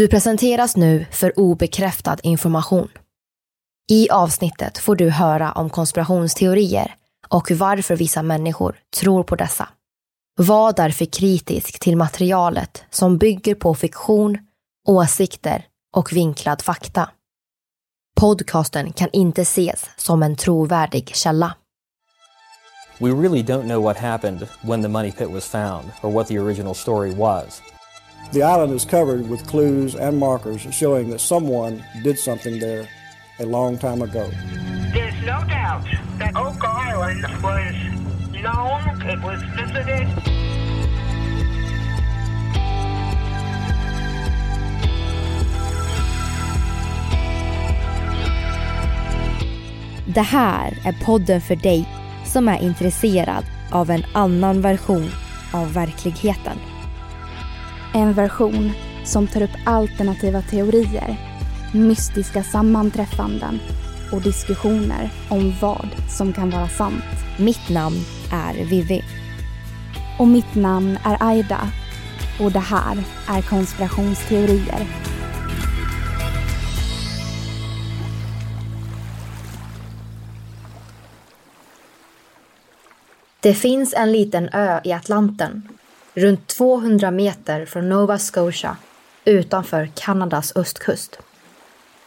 Du presenteras nu för obekräftad information. I avsnittet får du höra om konspirationsteorier och varför vissa människor tror på dessa. Var därför kritisk till materialet som bygger på fiktion, åsikter och vinklad fakta. Podcasten kan inte ses som en trovärdig källa. We really don't know what happened when the money pit was found or what the original story was. The island is covered with clues and markers showing that someone did something there a long time ago. There's no doubt that Oak Island was known, it was visited. Det här är podden för dig som är intresserad av en annan version av verkligheten. En version som tar upp alternativa teorier, mystiska sammanträffanden och diskussioner om vad som kan vara sant. Mitt namn är Vivi. Och mitt namn är Aida. Och det här är konspirationsteorier. Det finns en liten ö i Atlanten, runt 200 meter från Nova Scotia utanför Kanadas östkust.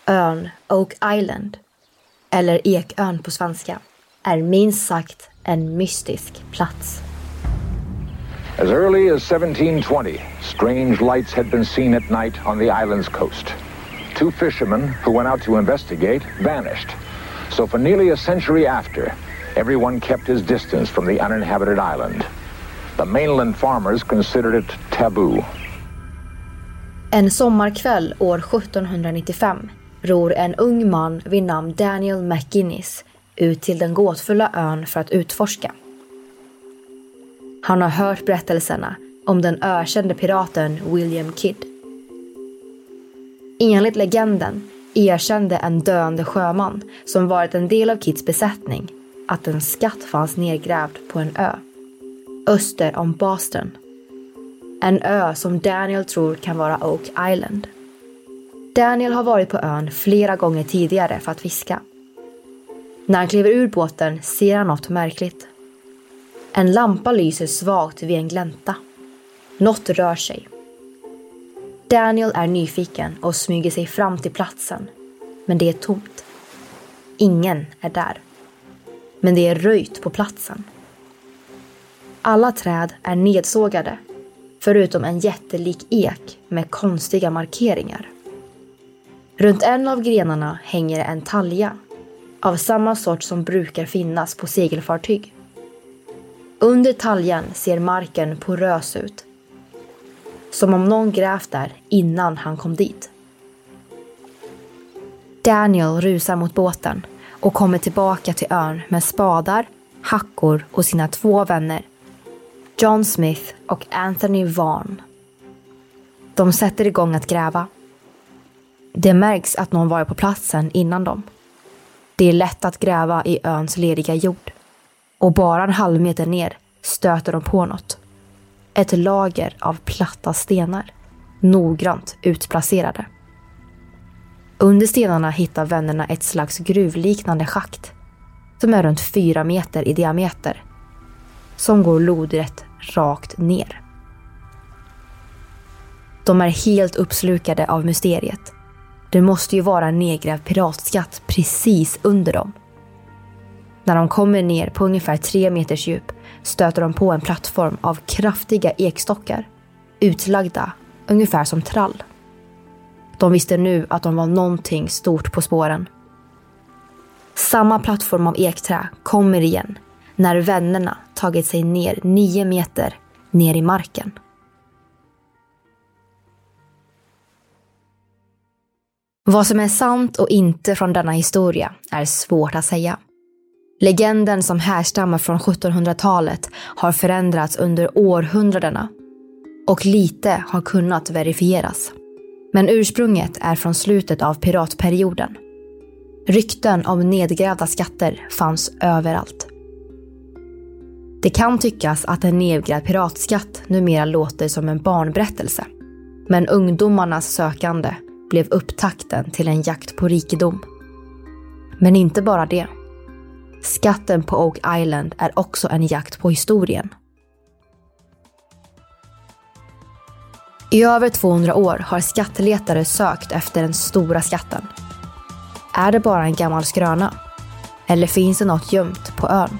Ön Oak Island, eller Ekön på svenska, är minst sagt en mystisk plats. As early as 1720, strange lights had been seen at night on the island's coast. Two fishermen who went out to investigate vanished. So for nearly a century after, everyone kept his distance from the uninhabited island. The mainland farmers considered it taboo. En sommarkväll år 1795 ror en ung man vid namn Daniel McGinnis ut till den gåtfulla ön för att utforska. Han har hört berättelserna om den ökände piraten William Kidd. Enligt legenden erkände en döende sjöman som varit en del av Kidds besättning att en skatt fanns nedgrävd på en ö öster om Boston. En ö som Daniel tror kan vara Oak Island. Daniel har varit på ön flera gånger tidigare för att fiska. När han kliver ur båten ser han något märkligt. En lampa lyser svagt vid en glänta. Något rör sig. Daniel är nyfiken och smyger sig fram till platsen. Men det är tomt. Ingen är där. Men det är röjt på platsen. Alla träd är nedsågade, förutom en jättelik ek med konstiga markeringar. Runt en av grenarna hänger en talja, av samma sort som brukar finnas på segelfartyg. Under taljan ser marken porös ut. Som om någon grävt där innan han kom dit. Daniel rusar mot båten och kommer tillbaka till ön med spadar, hackor och sina två vänner John Smith och Anthony Vaughn. De sätter igång att gräva. Det märks att någon varit på platsen innan dem. Det är lätt att gräva i öns lediga jord. Och bara en halv meter ner stöter de på något. Ett lager av platta stenar. Noggrant utplacerade. Under stenarna hittar vännerna ett slags gruvliknande schakt som är runt fyra meter i diameter som går lodrätt rakt ner. De är helt uppslukade av mysteriet. Det måste ju vara en nedgrävd piratskatt precis under dem. När de kommer ner på ungefär tre meters djup stöter de på en plattform av kraftiga ekstockar utlagda ungefär som trall. De visste nu att de var någonting stort på spåren. Samma plattform av ekträ kommer igen när vännerna tagit sig ner nio meter ner i marken. Vad som är sant och inte från denna historia är svårt att säga. Legenden som härstammar från 1700-talet har förändrats under århundradena och lite har kunnat verifieras. Men ursprunget är från slutet av piratperioden. Rykten om nedgrävda skatter fanns överallt. Det kan tyckas att en nedgrävd piratskatt numera låter som en barnberättelse. Men ungdomarnas sökande blev upptakten till en jakt på rikedom. Men inte bara det. Skatten på Oak Island är också en jakt på historien. I över 200 år har skattletare sökt efter den stora skatten. Är det bara en gammal skröna? Eller finns det något gömt på ön?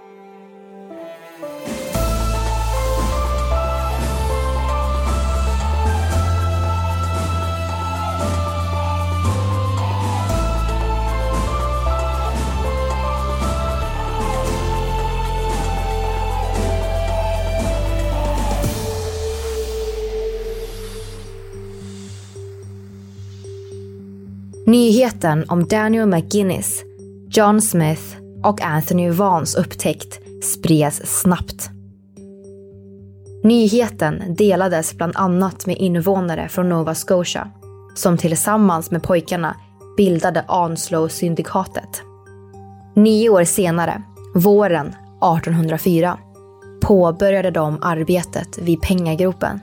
Nyheten om Daniel McGuinness, John Smith och Anthony Vans upptäckt spreds snabbt. Nyheten delades bland annat med invånare från Nova Scotia som tillsammans med pojkarna bildade Onslow-syndikatet. Nio år senare, våren 1804, påbörjade de arbetet vid pengagropen.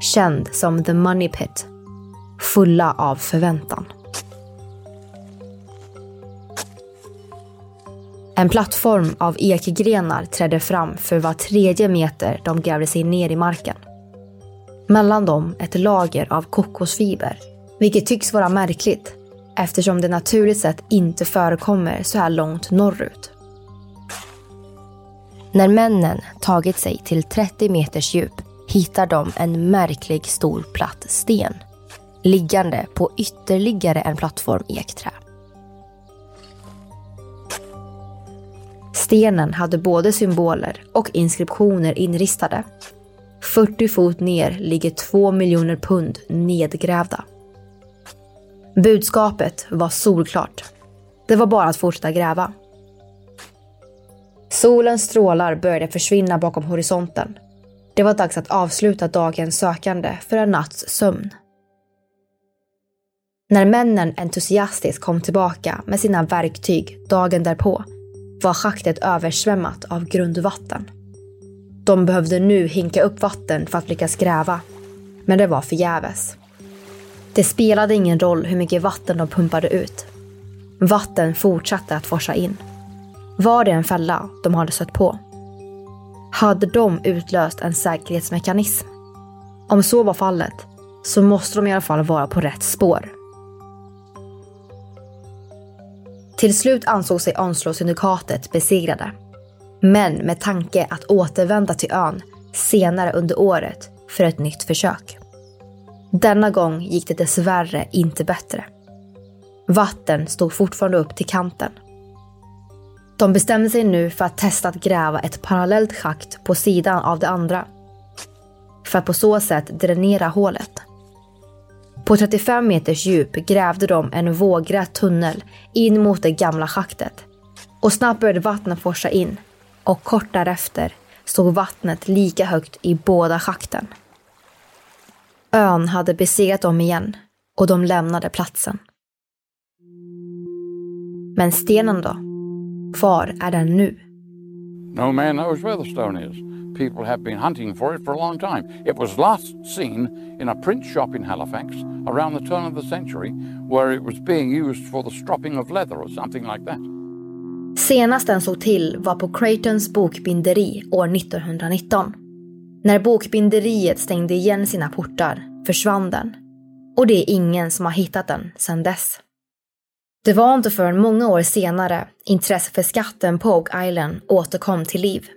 Känd som The Money Pit. Fulla av förväntan. En plattform av ekgrenar trädde fram för var tredje meter de grävde sig ner i marken. Mellan dem ett lager av kokosfiber, vilket tycks vara märkligt eftersom det naturligt sett inte förekommer så här långt norrut. När männen tagit sig till 30 meters djup hittar de en märklig stor platt sten liggande på ytterligare en plattform ekträ. Stenen hade både symboler och inskriptioner inristade. 40 fot ner ligger 2 miljoner pund nedgrävda. Budskapet var solklart. Det var bara att fortsätta gräva. Solens strålar började försvinna bakom horisonten. Det var dags att avsluta dagens sökande för en natts sömn. När männen entusiastiskt kom tillbaka med sina verktyg dagen därpå var schaktet översvämmat av grundvatten. De behövde nu hinka upp vatten för att lyckas gräva, men det var förgäves. Det spelade ingen roll hur mycket vatten de pumpade ut. Vatten fortsatte att forsa in. Var det en fälla de hade stött på? Hade de utlöst en säkerhetsmekanism? Om så var fallet så måste de i alla fall vara på rätt spår. Till slut ansåg sig Onslow-syndikatet besegrade. Men med tanke att återvända till ön senare under året för ett nytt försök. Denna gång gick det dessvärre inte bättre. Vatten stod fortfarande upp till kanten De bestämde sig nu för att testa att gräva ett parallellt schakt på sidan av det andra. För att på så sätt dränera hålet. På 35 meters djup grävde de en vågrät tunnel in mot det gamla schaktet. Och snabbt började vattnet forsa in och kort därefter stod vattnet lika högt i båda schakten. Ön hade besegrat dem igen och de lämnade platsen. Men stenen då? Var är den nu? No man knows where the stone is. People have been hunting for it for a long time. It was last seen in a print shop in Halifax around the turn of the century where it was being used for the stropping of leather or something like that. Senast den såg till var på Creightons bokbinderi år 1919. När bokbinderiet stängde igen sina portar försvann den. Och det är ingen som har hittat den sedan dess. Det var inte förrän många år senare intresset för skatten på Oak Island återkom till liv.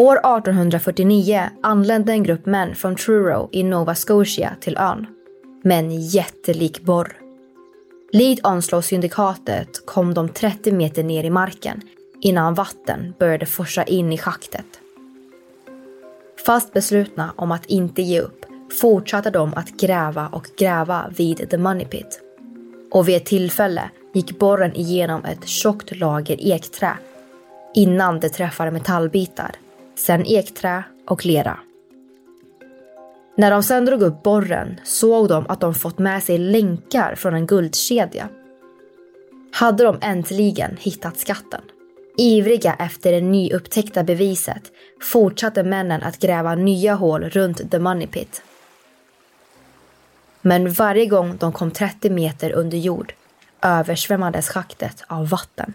År 1849 anlände en grupp män från Truro i Nova Scotia till ön. Med en jättelik borr. Likt Onslow-syndikatet kom de 30 meter ner i marken innan vatten började forsa in i schaktet. Fast beslutna om att inte ge upp fortsatte de att gräva och gräva vid The Money Pit. Och vid ett tillfälle gick borren igenom ett tjockt lager ekträ innan det träffade metallbitar, sen ekträ och lera. När de sen drog upp borren såg de att de fått med sig länkar från en guldkedja. Hade de äntligen hittat skatten? Ivriga efter det nyupptäckta beviset fortsatte männen att gräva nya hål runt The Money Pit. Men varje gång de kom 30 meter under jord översvämmades schaktet av vatten.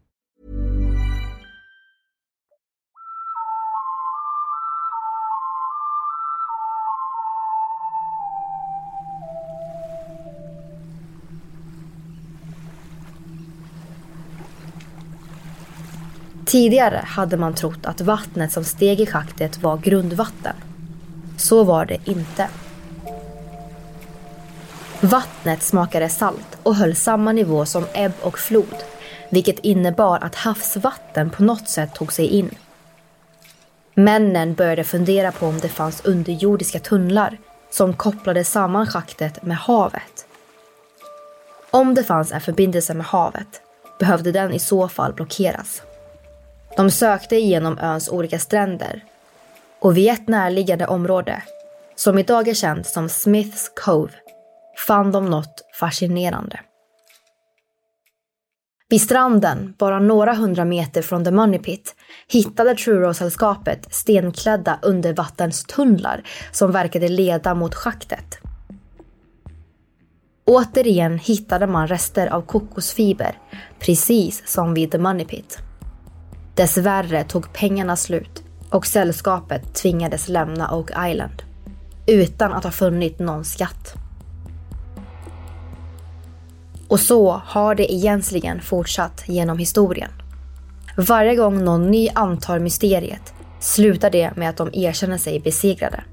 Tidigare hade man trott att vattnet som steg i schaktet var grundvatten. Så var det inte. Vattnet smakade salt och höll samma nivå som ebb och flod, vilket innebar att havsvatten på något sätt tog sig in. Männen började fundera på om det fanns underjordiska tunnlar som kopplade samman schaktet med havet. Om det fanns en förbindelse med havet behövde den i så fall blockeras. De sökte igenom öns olika stränder och vid ett närliggande område, som idag är känt som Smiths Cove, fann de något fascinerande. Vid stranden, bara några hundra meter från The Money Pit, hittade Truro-sällskapet stenklädda undervattenstunnlar som verkade leda mot schaktet. Återigen hittade man rester av kokosfiber, precis som vid The Money Pit. Dessvärre tog pengarna slut och sällskapet tvingades lämna Oak Island utan att ha funnit någon skatt. Och så har det egentligen fortsatt genom historien. Varje gång någon ny antar mysteriet slutar det med att de erkänner sig besegrade.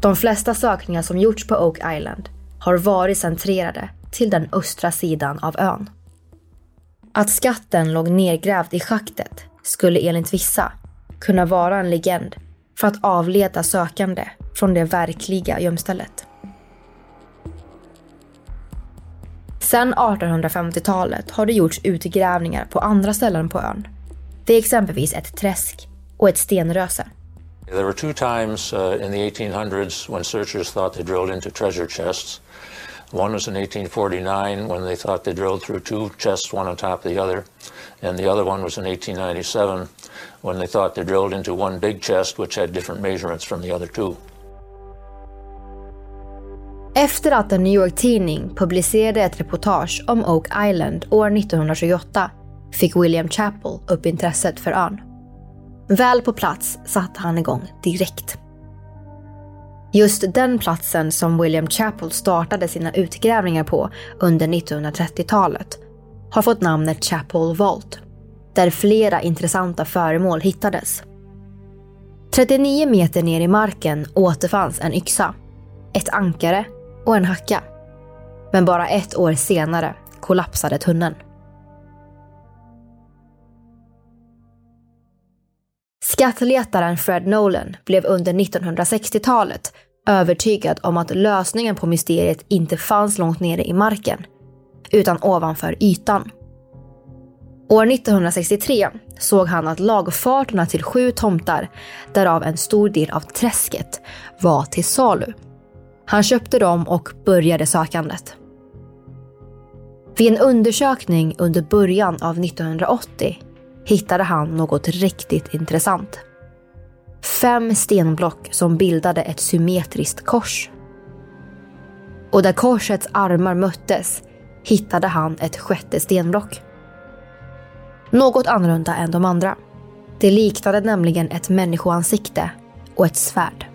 De flesta sökningar som gjorts på Oak Island har varit centrerade till den östra sidan av ön. Att skatten låg nedgrävd i schaktet skulle enligt vissa kunna vara en legend för att avleda sökande från det verkliga gömstället. Sedan 1850-talet har det gjorts utgrävningar på andra ställen på ön. Det är exempelvis ett träsk och ett stenröse. There were two times uh, in the 1800s when searchers thought they drilled into treasure chests. One was in 1849 when they thought they drilled through two chests, one on top of the other. And the other one was in 1897 when they thought they drilled into one big chest which had different measurements from the other two. Efter att en New York-tidning publicerade ett reportage om Oak Island år 1928 fick William Chappell upp intresset för ön. Väl på plats satte han igång direkt. Just den platsen som William Chapel startade sina utgrävningar på under 1930-talet har fått namnet Chapel Vault, där flera intressanta föremål hittades. 39 meter ner i marken återfanns en yxa, ett ankare och en hacka. Men bara ett år senare kollapsade tunneln. Skattletaren Fred Nolan blev under 1960-talet övertygad om att lösningen på mysteriet inte fanns långt nere i marken, utan ovanför ytan. År 1963 såg han att lagfarterna till sju tomtar, därav en stor del av träsket, var till salu. Han köpte dem och började sökandet. Vid en undersökning under början av 1980 hittade han något riktigt intressant. Fem stenblock som bildade ett symmetriskt kors. Och där korsets armar möttes hittade han ett sjätte stenblock. Något annorlunda än de andra. Det liknade nämligen ett människoansikte och ett svärd.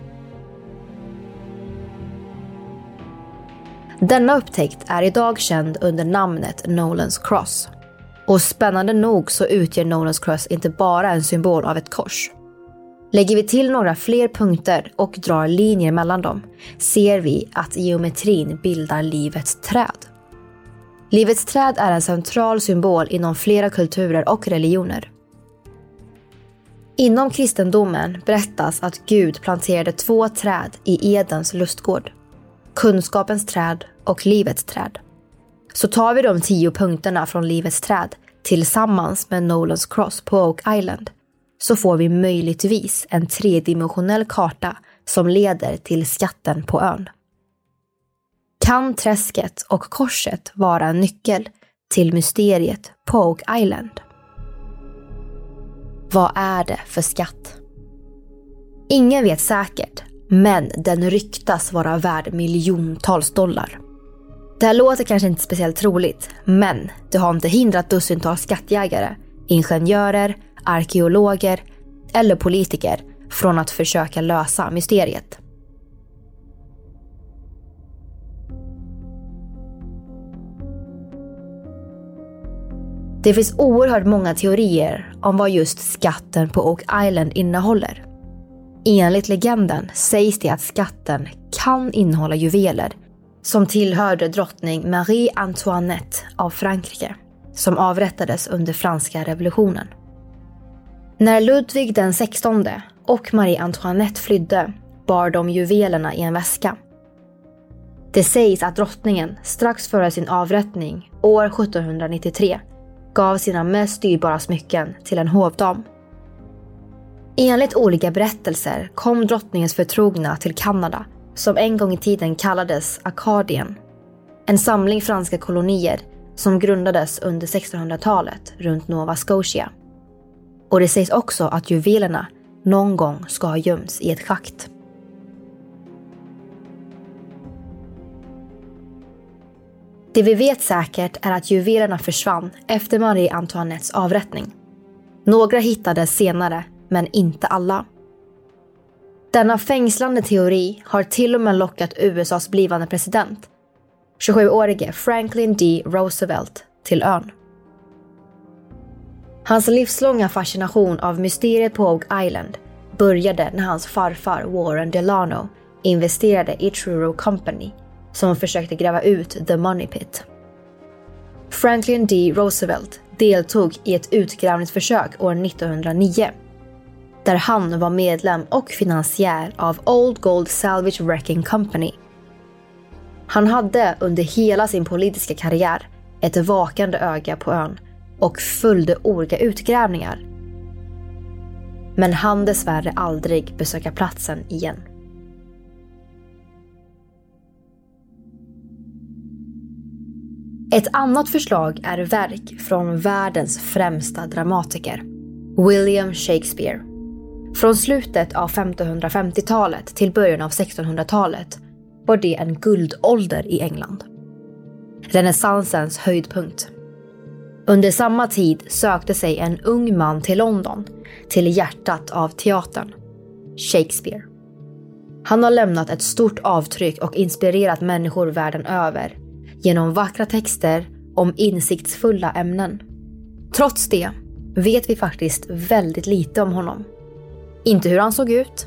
Denna upptäckt är idag känd under namnet Nolans Cross. Och spännande nog så utgör Nolans Cross inte bara en symbol av ett kors. Lägger vi till några fler punkter och drar linjer mellan dem ser vi att geometrin bildar livets träd. Livets träd är en central symbol inom flera kulturer och religioner. Inom kristendomen berättas att Gud planterade två träd i Edens lustgård. Kunskapens träd och livets träd. Så tar vi de tio punkterna från livets träd tillsammans med Nolans Cross på Oak Island så får vi möjligtvis en tredimensionell karta som leder till skatten på ön. Kan träsket och korset vara en nyckel till mysteriet på Oak Island? Vad är det för skatt? Ingen vet säkert, men den ryktas vara värd miljontals dollar. Det här låter kanske inte speciellt troligt, men det har inte hindrat dussintals skattjägare, ingenjörer, arkeologer eller politiker från att försöka lösa mysteriet. Det finns oerhört många teorier om vad just skatten på Oak Island innehåller. Enligt legenden sägs det att skatten kan innehålla juveler som tillhörde drottning Marie Antoinette av Frankrike som avrättades under franska revolutionen. När Ludvig den XVI och Marie Antoinette flydde bar de juvelerna i en väska. Det sägs att drottningen strax före sin avrättning år 1793 gav sina mest dyrbara smycken till en hovdam. Enligt olika berättelser kom drottningens förtrogna till Kanada som en gång i tiden kallades Akadien. En samling franska kolonier som grundades under 1600-talet runt Nova Scotia. Och det sägs också att juvelerna någon gång ska ha gömts i ett schakt. Det vi vet säkert är att juvelerna försvann efter Marie Antoinettes avrättning. Några hittades senare, men inte alla. Denna fängslande teori har till och med lockat USAs blivande president, 27-årige Franklin D. Roosevelt, till ön. Hans livslånga fascination av mysteriet på Oak Island började när hans farfar Warren Delano investerade i Truro Company som försökte gräva ut The Money Pit. Franklin D. Roosevelt deltog i ett utgrävningsförsök år 1909 där han var medlem och finansiär av Old Gold Salvage Wrecking Company. Han hade under hela sin politiska karriär ett vakande öga på ön och följde olika utgrävningar. Men han dessvärre aldrig besöka platsen igen. Ett annat förslag är verk från världens främsta dramatiker, William Shakespeare. Från slutet av 1550-talet till början av 1600-talet var det en guldålder i England. Renässansens höjdpunkt. Under samma tid sökte sig en ung man till London, till hjärtat av teatern, Shakespeare. Han har lämnat ett stort avtryck och inspirerat människor världen över genom vackra texter om insiktsfulla ämnen. Trots det vet vi faktiskt väldigt lite om honom. Inte hur han såg ut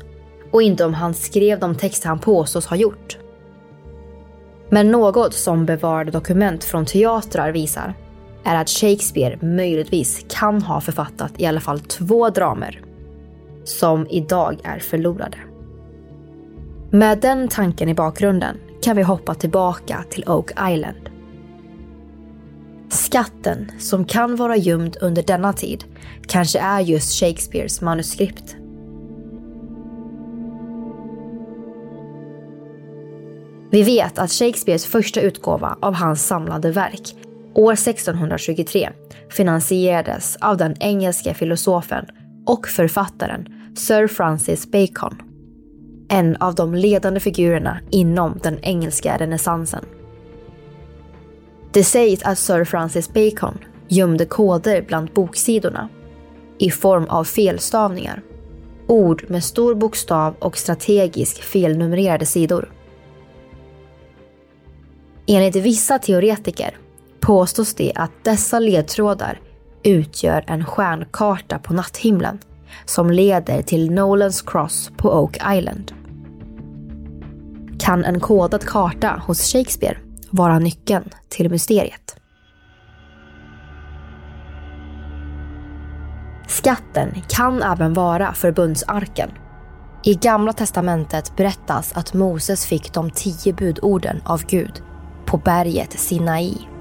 och inte om han skrev de texter han påstås ha gjort. Men något som bevarade dokument från teatrar visar är att Shakespeare möjligtvis kan ha författat i alla fall två dramer som idag är förlorade. Med den tanken i bakgrunden kan vi hoppa tillbaka till Oak Island. Skatten som kan vara gömd under denna tid kanske är just Shakespeares manuskript. Vi vet att Shakespeares första utgåva av hans samlade verk år 1623 finansierades av den engelske filosofen och författaren Sir Francis Bacon en av de ledande figurerna inom den engelska renässansen. Det sägs att Sir Francis Bacon gömde koder bland boksidorna i form av felstavningar. Ord med stor bokstav och strategiskt felnumrerade sidor. Enligt vissa teoretiker påstås det att dessa ledtrådar utgör en stjärnkarta på natthimlen som leder till Nolans Cross på Oak Island. Kan en kodad karta hos Shakespeare vara nyckeln till mysteriet? Skatten kan även vara förbundsarken. I Gamla Testamentet berättas att Moses fick de tio budorden av Gud på berget Sinai.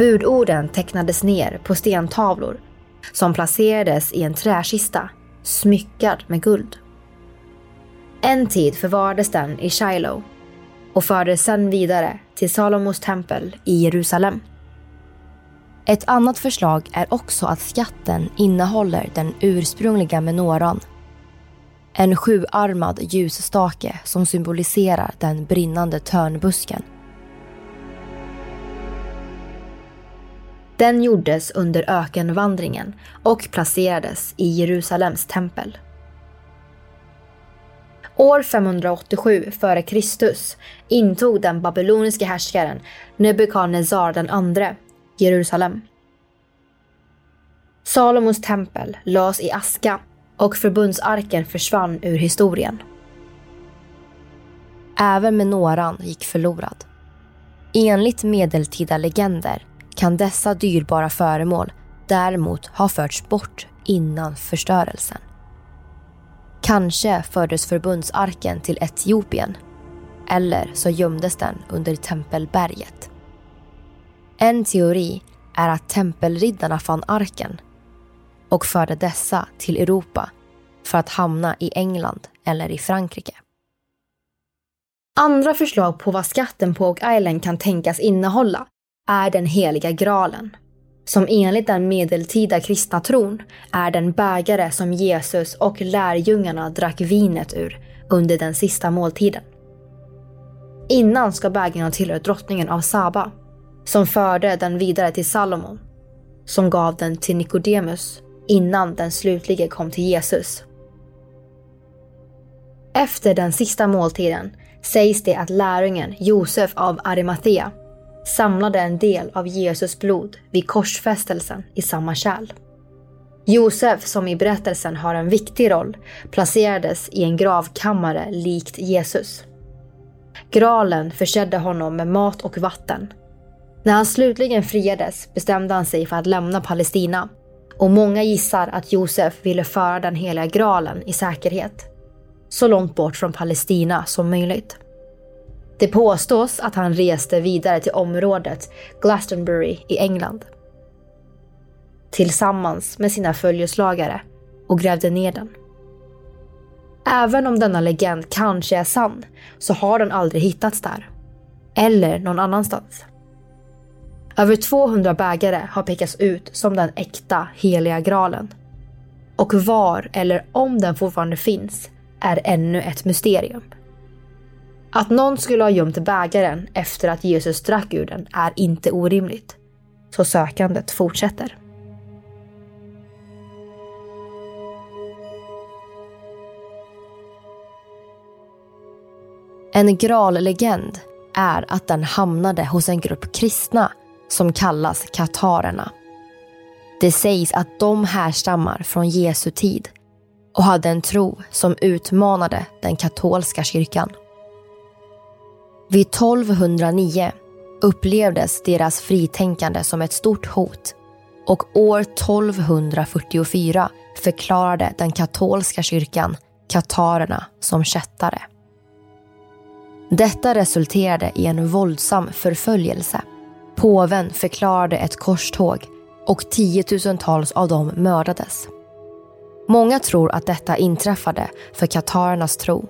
Budorden tecknades ner på stentavlor som placerades i en träkista smyckad med guld. En tid förvarades den i Shiloh och fördes sedan vidare till Salomos tempel i Jerusalem. Ett annat förslag är också att skatten innehåller den ursprungliga menoran. En sjuarmad ljusstake som symboliserar den brinnande törnbusken Den gjordes under ökenvandringen och placerades i Jerusalems tempel. År 587 f.Kr. intog den babyloniske härskaren Nebukadnezar II Jerusalem. Salomos tempel lades i aska och förbundsarken försvann ur historien. Även menoran gick förlorad. Enligt medeltida legender kan dessa dyrbara föremål däremot ha förts bort innan förstörelsen. Kanske fördes förbundsarken till Etiopien eller så gömdes den under Tempelberget. En teori är att tempelriddarna fann arken och förde dessa till Europa för att hamna i England eller i Frankrike. Andra förslag på vad skatten på Oak Island kan tänkas innehålla är den heliga graalen, som enligt den medeltida kristna tron är den bägare som Jesus och lärjungarna drack vinet ur under den sista måltiden. Innan ska bägaren ha tillhört drottningen av Saba, som förde den vidare till Salomon, som gav den till Nikodemus innan den slutligen kom till Jesus. Efter den sista måltiden sägs det att lärjungen Josef av Arimathea samlade en del av Jesus blod vid korsfästelsen i samma kärl. Josef, som i berättelsen har en viktig roll, placerades i en gravkammare likt Jesus. Graalen försedde honom med mat och vatten. När han slutligen friades bestämde han sig för att lämna Palestina och många gissar att Josef ville föra den heliga graalen i säkerhet. Så långt bort från Palestina som möjligt. Det påstås att han reste vidare till området Glastonbury i England. Tillsammans med sina följeslagare och grävde ner den. Även om denna legend kanske är sann så har den aldrig hittats där. Eller någon annanstans. Över 200 bägare har pekats ut som den äkta heliga graalen. Och var eller om den fortfarande finns är ännu ett mysterium. Att någon skulle ha gömt bägaren efter att Jesus drack ur den är inte orimligt. Så sökandet fortsätter. En grallegend är att den hamnade hos en grupp kristna som kallas katarerna. Det sägs att de härstammar från Jesu tid och hade en tro som utmanade den katolska kyrkan. Vid 1209 upplevdes deras fritänkande som ett stort hot och år 1244 förklarade den katolska kyrkan katarerna som kättare. Detta resulterade i en våldsam förföljelse. Påven förklarade ett korståg och tiotusentals av dem mördades. Många tror att detta inträffade för katarernas tro.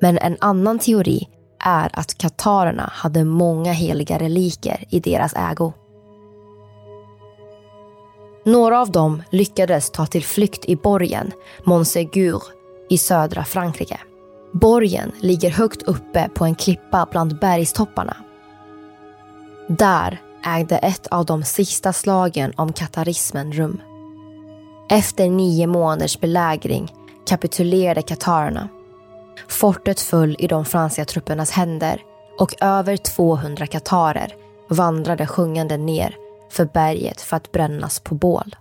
Men en annan teori är att katarerna hade många heliga reliker i deras ägo. Några av dem lyckades ta till flykt i borgen Montségur i södra Frankrike. Borgen ligger högt uppe på en klippa bland bergstopparna. Där ägde ett av de sista slagen om katarismen rum. Efter nio månaders belägring kapitulerade katarerna. Fortet föll i de franska truppernas händer och över 200 katarer vandrade sjungande ner för berget för att brännas på bål.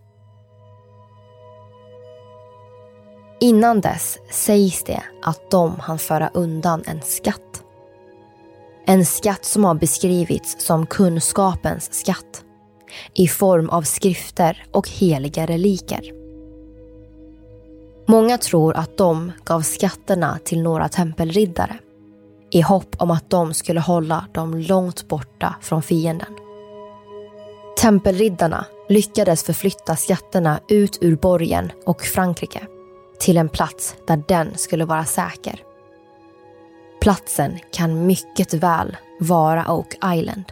Innan dess sägs det att de hann föra undan en skatt. En skatt som har beskrivits som kunskapens skatt i form av skrifter och heliga reliker. Många tror att de gav skatterna till några tempelriddare i hopp om att de skulle hålla dem långt borta från fienden. Tempelriddarna lyckades förflytta skatterna ut ur borgen och Frankrike till en plats där den skulle vara säker. Platsen kan mycket väl vara Oak Island.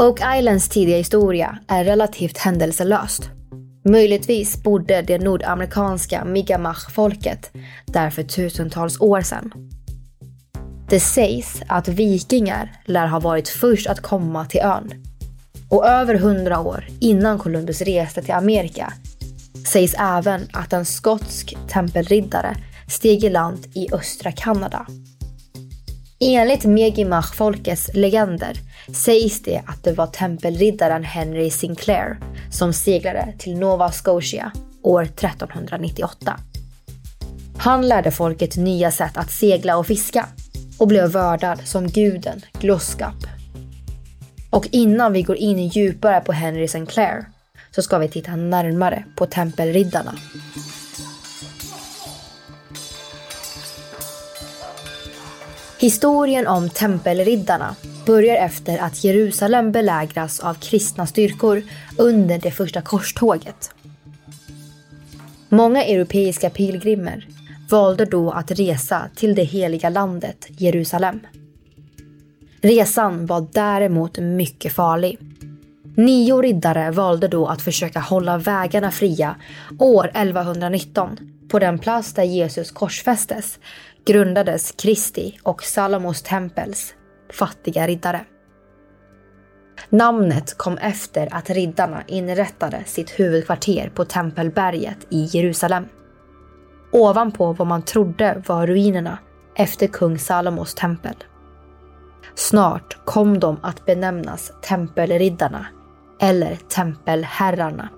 Oak Islands tidiga historia är relativt händelselöst. Möjligtvis bodde det nordamerikanska Mi'kmaq-folket där för tusentals år sedan. Det sägs att vikingar lär ha varit först att komma till ön. Och över hundra år innan Columbus reste till Amerika sägs även att en skotsk tempelriddare steg i land i östra Kanada. Enligt Megimach-folkets legender sägs det att det var tempelriddaren Henry Sinclair som seglade till Nova Scotia år 1398. Han lärde folket nya sätt att segla och fiska och blev vördad som guden Gloskap. Och innan vi går in djupare på Henry Sinclair så ska vi titta närmare på tempelriddarna. Historien om tempelriddarna börjar efter att Jerusalem belägras av kristna styrkor under det första korståget. Många europeiska pilgrimer valde då att resa till det heliga landet Jerusalem. Resan var däremot mycket farlig. Nio riddare valde då att försöka hålla vägarna fria år 1119 på den plats där Jesus korsfästes grundades Kristi och Salomos tempels fattiga riddare. Namnet kom efter att riddarna inrättade sitt huvudkvarter på Tempelberget i Jerusalem. Ovanpå vad man trodde var ruinerna efter kung Salomos tempel. Snart kom de att benämnas Tempelriddarna eller Tempelherrarna.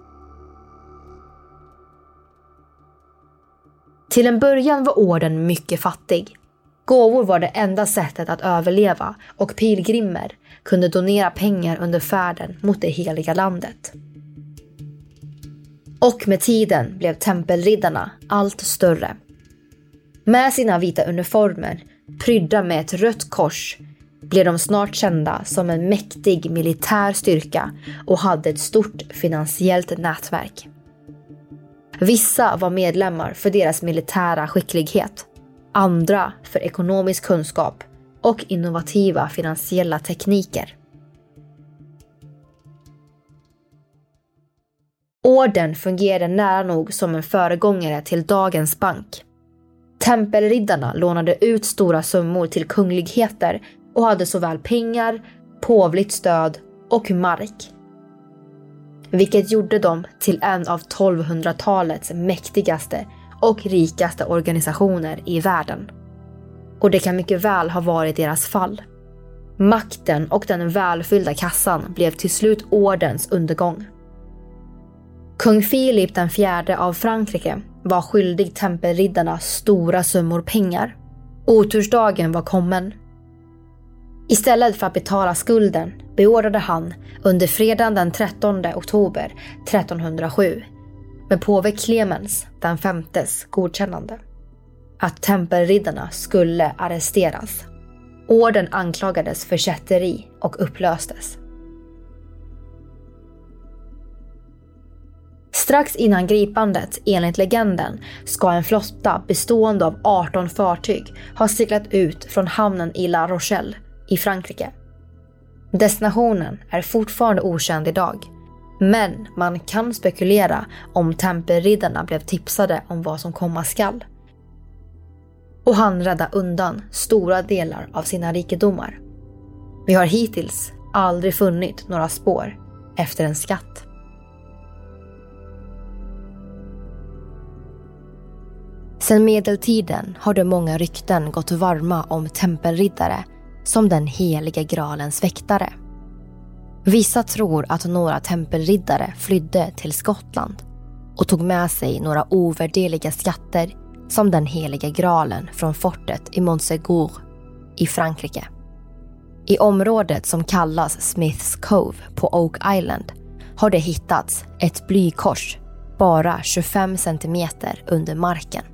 Till en början var orden mycket fattig. Gåvor var det enda sättet att överleva och pilgrimer kunde donera pengar under färden mot det heliga landet. Och med tiden blev tempelriddarna allt större. Med sina vita uniformer, prydda med ett rött kors, blev de snart kända som en mäktig militär styrka och hade ett stort finansiellt nätverk. Vissa var medlemmar för deras militära skicklighet, andra för ekonomisk kunskap och innovativa finansiella tekniker. Orden fungerade nära nog som en föregångare till dagens bank. Tempelriddarna lånade ut stora summor till kungligheter och hade såväl pengar, påvligt stöd och mark vilket gjorde dem till en av 1200-talets mäktigaste och rikaste organisationer i världen. Och det kan mycket väl ha varit deras fall. Makten och den välfyllda kassan blev till slut ordens undergång. Kung Filip IV av Frankrike var skyldig tempelriddarna stora summor pengar. Otursdagen var kommen Istället för att betala skulden beordrade han under fredagen den 13 oktober 1307 med påve Clemens den femtes godkännande att tempelriddarna skulle arresteras. Orden anklagades för kätteri och upplöstes. Strax innan gripandet, enligt legenden, ska en flotta bestående av 18 fartyg ha seglat ut från hamnen i La Rochelle i Frankrike. Destinationen är fortfarande okänd idag, men man kan spekulera om tempelriddarna blev tipsade om vad som komma skall. Och han rädda undan stora delar av sina rikedomar. Vi har hittills aldrig funnit några spår efter en skatt. Sedan medeltiden har det många rykten gått varma om tempelriddare som den heliga gralens väktare. Vissa tror att några tempelriddare flydde till Skottland och tog med sig några ovärdeliga skatter som den heliga graalen från fortet i Montsegur i Frankrike. I området som kallas Smiths Cove på Oak Island har det hittats ett blykors bara 25 centimeter under marken.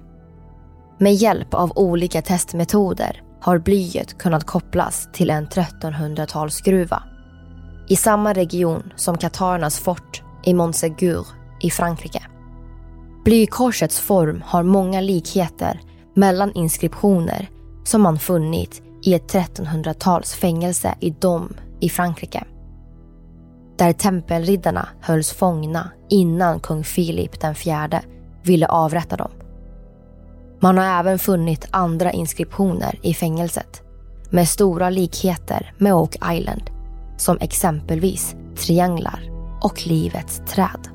Med hjälp av olika testmetoder har blyet kunnat kopplas till en 1300-talsgruva. I samma region som katarernas fort i Montsegur i Frankrike. Blykorsets form har många likheter mellan inskriptioner som man funnit i ett 1300-tals fängelse i Dom i Frankrike. Där tempelriddarna hölls fångna innan kung Filip den fjärde ville avrätta dem. Man har även funnit andra inskriptioner i fängelset med stora likheter med Oak Island som exempelvis trianglar och Livets träd.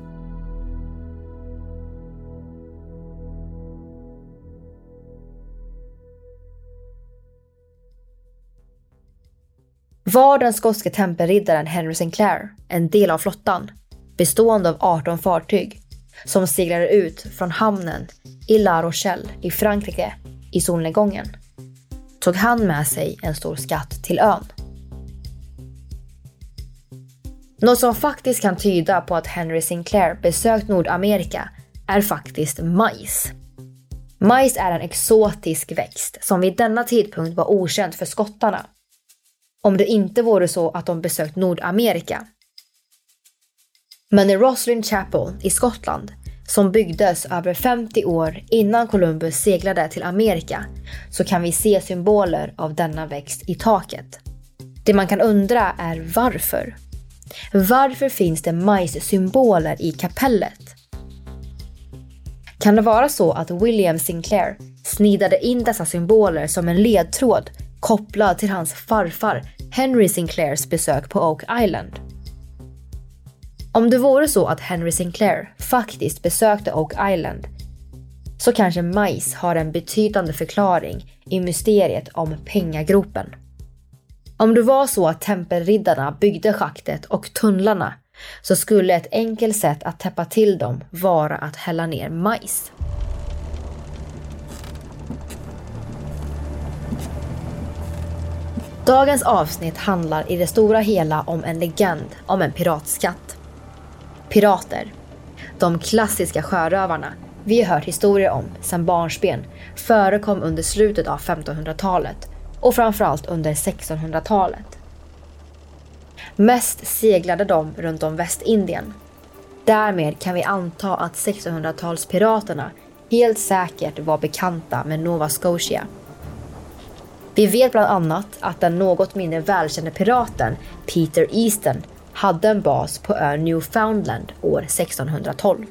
Var den skotske tempelriddaren Henry Sinclair en del av flottan bestående av 18 fartyg som seglade ut från hamnen i La Rochelle i Frankrike i solnedgången tog han med sig en stor skatt till ön. Något som faktiskt kan tyda på att Henry Sinclair besökt Nordamerika är faktiskt majs. Majs är en exotisk växt som vid denna tidpunkt var okänd för skottarna. Om det inte vore så att de besökt Nordamerika. Men i Roslyn Chapel i Skottland, som byggdes över 50 år innan Columbus seglade till Amerika, så kan vi se symboler av denna växt i taket. Det man kan undra är varför. Varför finns det majssymboler i kapellet? Kan det vara så att William Sinclair snidade in dessa symboler som en ledtråd kopplad till hans farfar Henry Sinclairs besök på Oak Island? Om det vore så att Henry Sinclair faktiskt besökte Oak Island så kanske majs har en betydande förklaring i mysteriet om pengagropen. Om det var så att tempelriddarna byggde schaktet och tunnlarna så skulle ett enkelt sätt att täppa till dem vara att hälla ner majs. Dagens avsnitt handlar i det stora hela om en legend om en piratskatt. Pirater. De klassiska sjörövarna vi har hört historier om sedan barnsben förekom under slutet av 1500-talet och framförallt under 1600-talet. Mest seglade de runt om Västindien. Därmed kan vi anta att 1600-talspiraterna helt säkert var bekanta med Nova Scotia. Vi vet bland annat att den något mindre välkände piraten Peter Easton hade en bas på ön Newfoundland år 1612.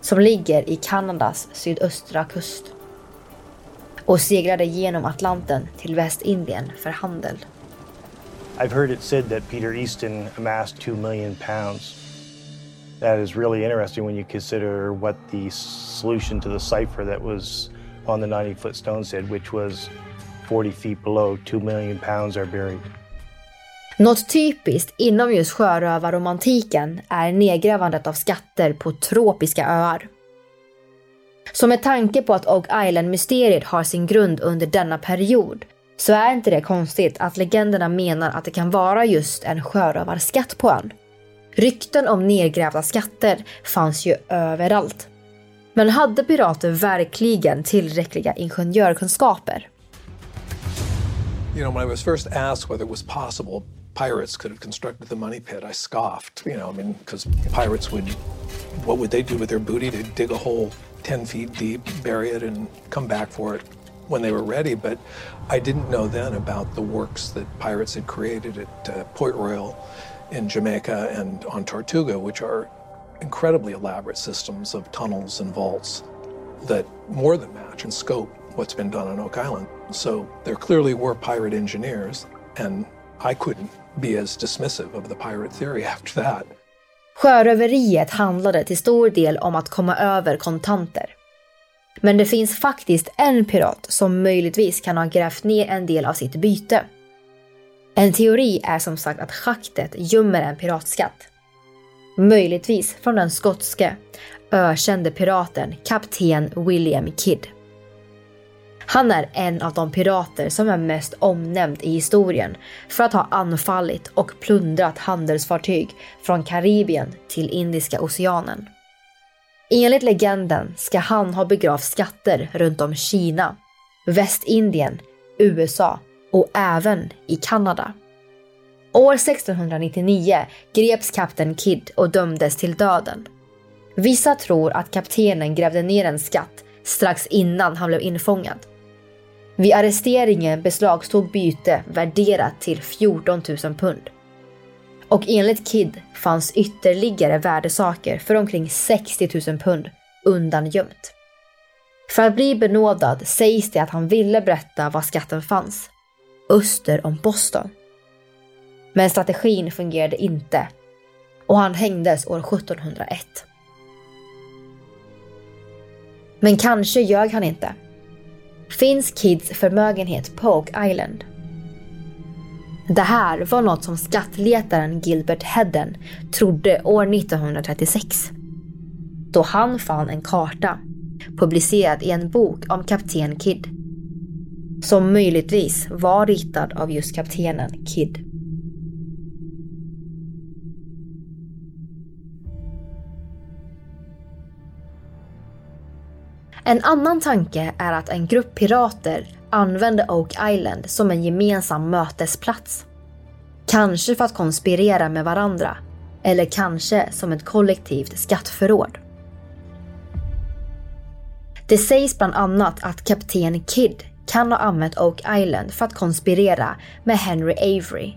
Som ligger i Kanadas sydöstra kust. Och seglade genom Atlanten till Västindien för handel. I've heard it said that Peter Easton amassed 2 million pounds. That is really interesting when you consider what the solution to the cipher that was on the 90 foot stone said, which was 40 feet below, 2 million pounds are buried. Något typiskt inom just sjörövarromantiken är nedgrävandet av skatter på tropiska öar. Så med tanke på att Oak Island-mysteriet har sin grund under denna period så är inte det konstigt att legenderna menar att det kan vara just en sjörövarskatt på ön. Rykten om nedgrävda skatter fanns ju överallt. Men hade pirater verkligen tillräckliga ingenjörkunskaper? You know, when I was first asked whether it was possible pirates could have constructed the money pit, I scoffed. You know, I mean, because pirates would, what would they do with their booty? They'd dig a hole 10 feet deep, bury it, and come back for it when they were ready. But I didn't know then about the works that pirates had created at uh, Port Royal in Jamaica and on Tortuga, which are incredibly elaborate systems of tunnels and vaults that more than match in scope what's been done on Oak Island. So there clearly were pirate engineers, and I couldn't be as dismissive of the pirate theory after that. Sjöröveriet handlade till stor del om att komma över kontanter. Men det finns faktiskt en pirat som möjligtvis kan ha grävt ner en del av sitt byte. En teori är som sagt att schaktet gömmer en piratskatt. Möjligtvis från den skotske, ökände piraten kapten William Kidd. Han är en av de pirater som är mest omnämnd i historien för att ha anfallit och plundrat handelsfartyg från Karibien till Indiska oceanen. Enligt legenden ska han ha begravt skatter runt om Kina, Västindien, USA och även i Kanada. År 1699 greps kapten Kidd och dömdes till döden. Vissa tror att kaptenen grävde ner en skatt strax innan han blev infångad. Vid arresteringen beslagtog byte värderat till 14 000 pund. Och enligt Kid fanns ytterligare värdesaker för omkring 60 000 pund undangömt. För att bli benådad sägs det att han ville berätta var skatten fanns. Öster om Boston. Men strategin fungerade inte och han hängdes år 1701. Men kanske ljög han inte. Finns Kids förmögenhet på Oak Island? Det här var något som skattletaren Gilbert Hedden trodde år 1936. Då han fann en karta publicerad i en bok om kapten Kidd. Som möjligtvis var ritad av just kaptenen Kidd. En annan tanke är att en grupp pirater använde Oak Island som en gemensam mötesplats. Kanske för att konspirera med varandra eller kanske som ett kollektivt skattförråd. Det sägs bland annat att kapten Kidd kan ha använt Oak Island för att konspirera med Henry Avery,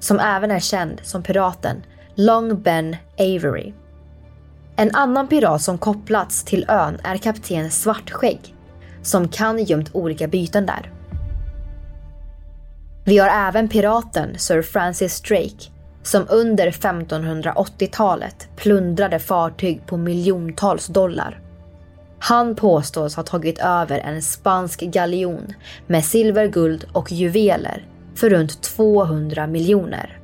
som även är känd som piraten Long Ben Avery. En annan pirat som kopplats till ön är kapten Svartskägg, som kan gömt olika byten där. Vi har även piraten Sir Francis Drake som under 1580-talet plundrade fartyg på miljontals dollar. Han påstås ha tagit över en spansk galjon med silver, guld och juveler för runt 200 miljoner.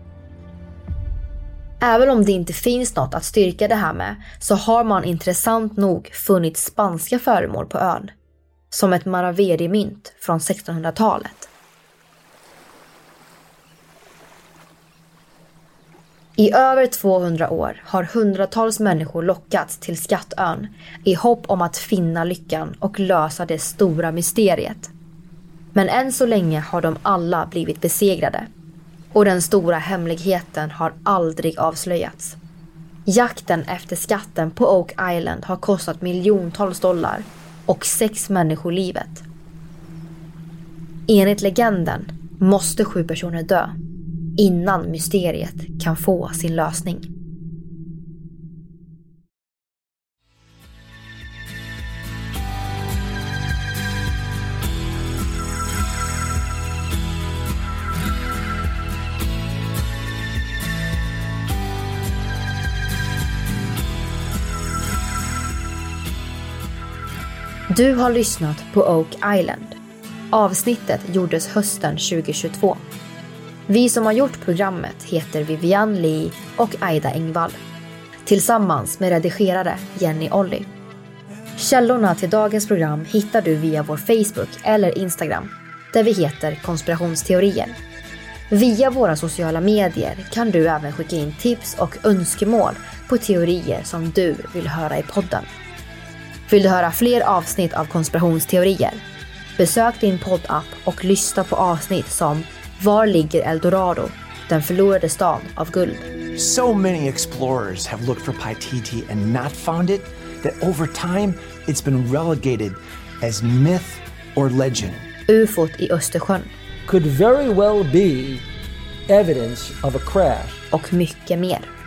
Även om det inte finns något att styrka det här med så har man intressant nog funnit spanska föremål på ön. Som ett Maraveri-mynt från 1600-talet. I över 200 år har hundratals människor lockats till Skattön i hopp om att finna lyckan och lösa det stora mysteriet. Men än så länge har de alla blivit besegrade. Och den stora hemligheten har aldrig avslöjats. Jakten efter skatten på Oak Island har kostat miljontals dollar och sex människor livet. Enligt legenden måste sju personer dö innan mysteriet kan få sin lösning. Du har lyssnat på Oak Island. Avsnittet gjordes hösten 2022. Vi som har gjort programmet heter Vivian Lee och Aida Engvall. Tillsammans med redigerare Jenny Olli. Källorna till dagens program hittar du via vår Facebook eller Instagram där vi heter konspirationsteorier. Via våra sociala medier kan du även skicka in tips och önskemål på teorier som du vill höra i podden. Vill du höra fler avsnitt av konspirationsteorier? Besök din poddapp och lyssna på avsnitt som Var ligger Eldorado? Den förlorade stad av guld. So many explorers have looked for Paititi and not found it that over time it's been relegated as myth or legend. UFOt i Östersjön. Could very well be evidence of a crash. Och mycket mer.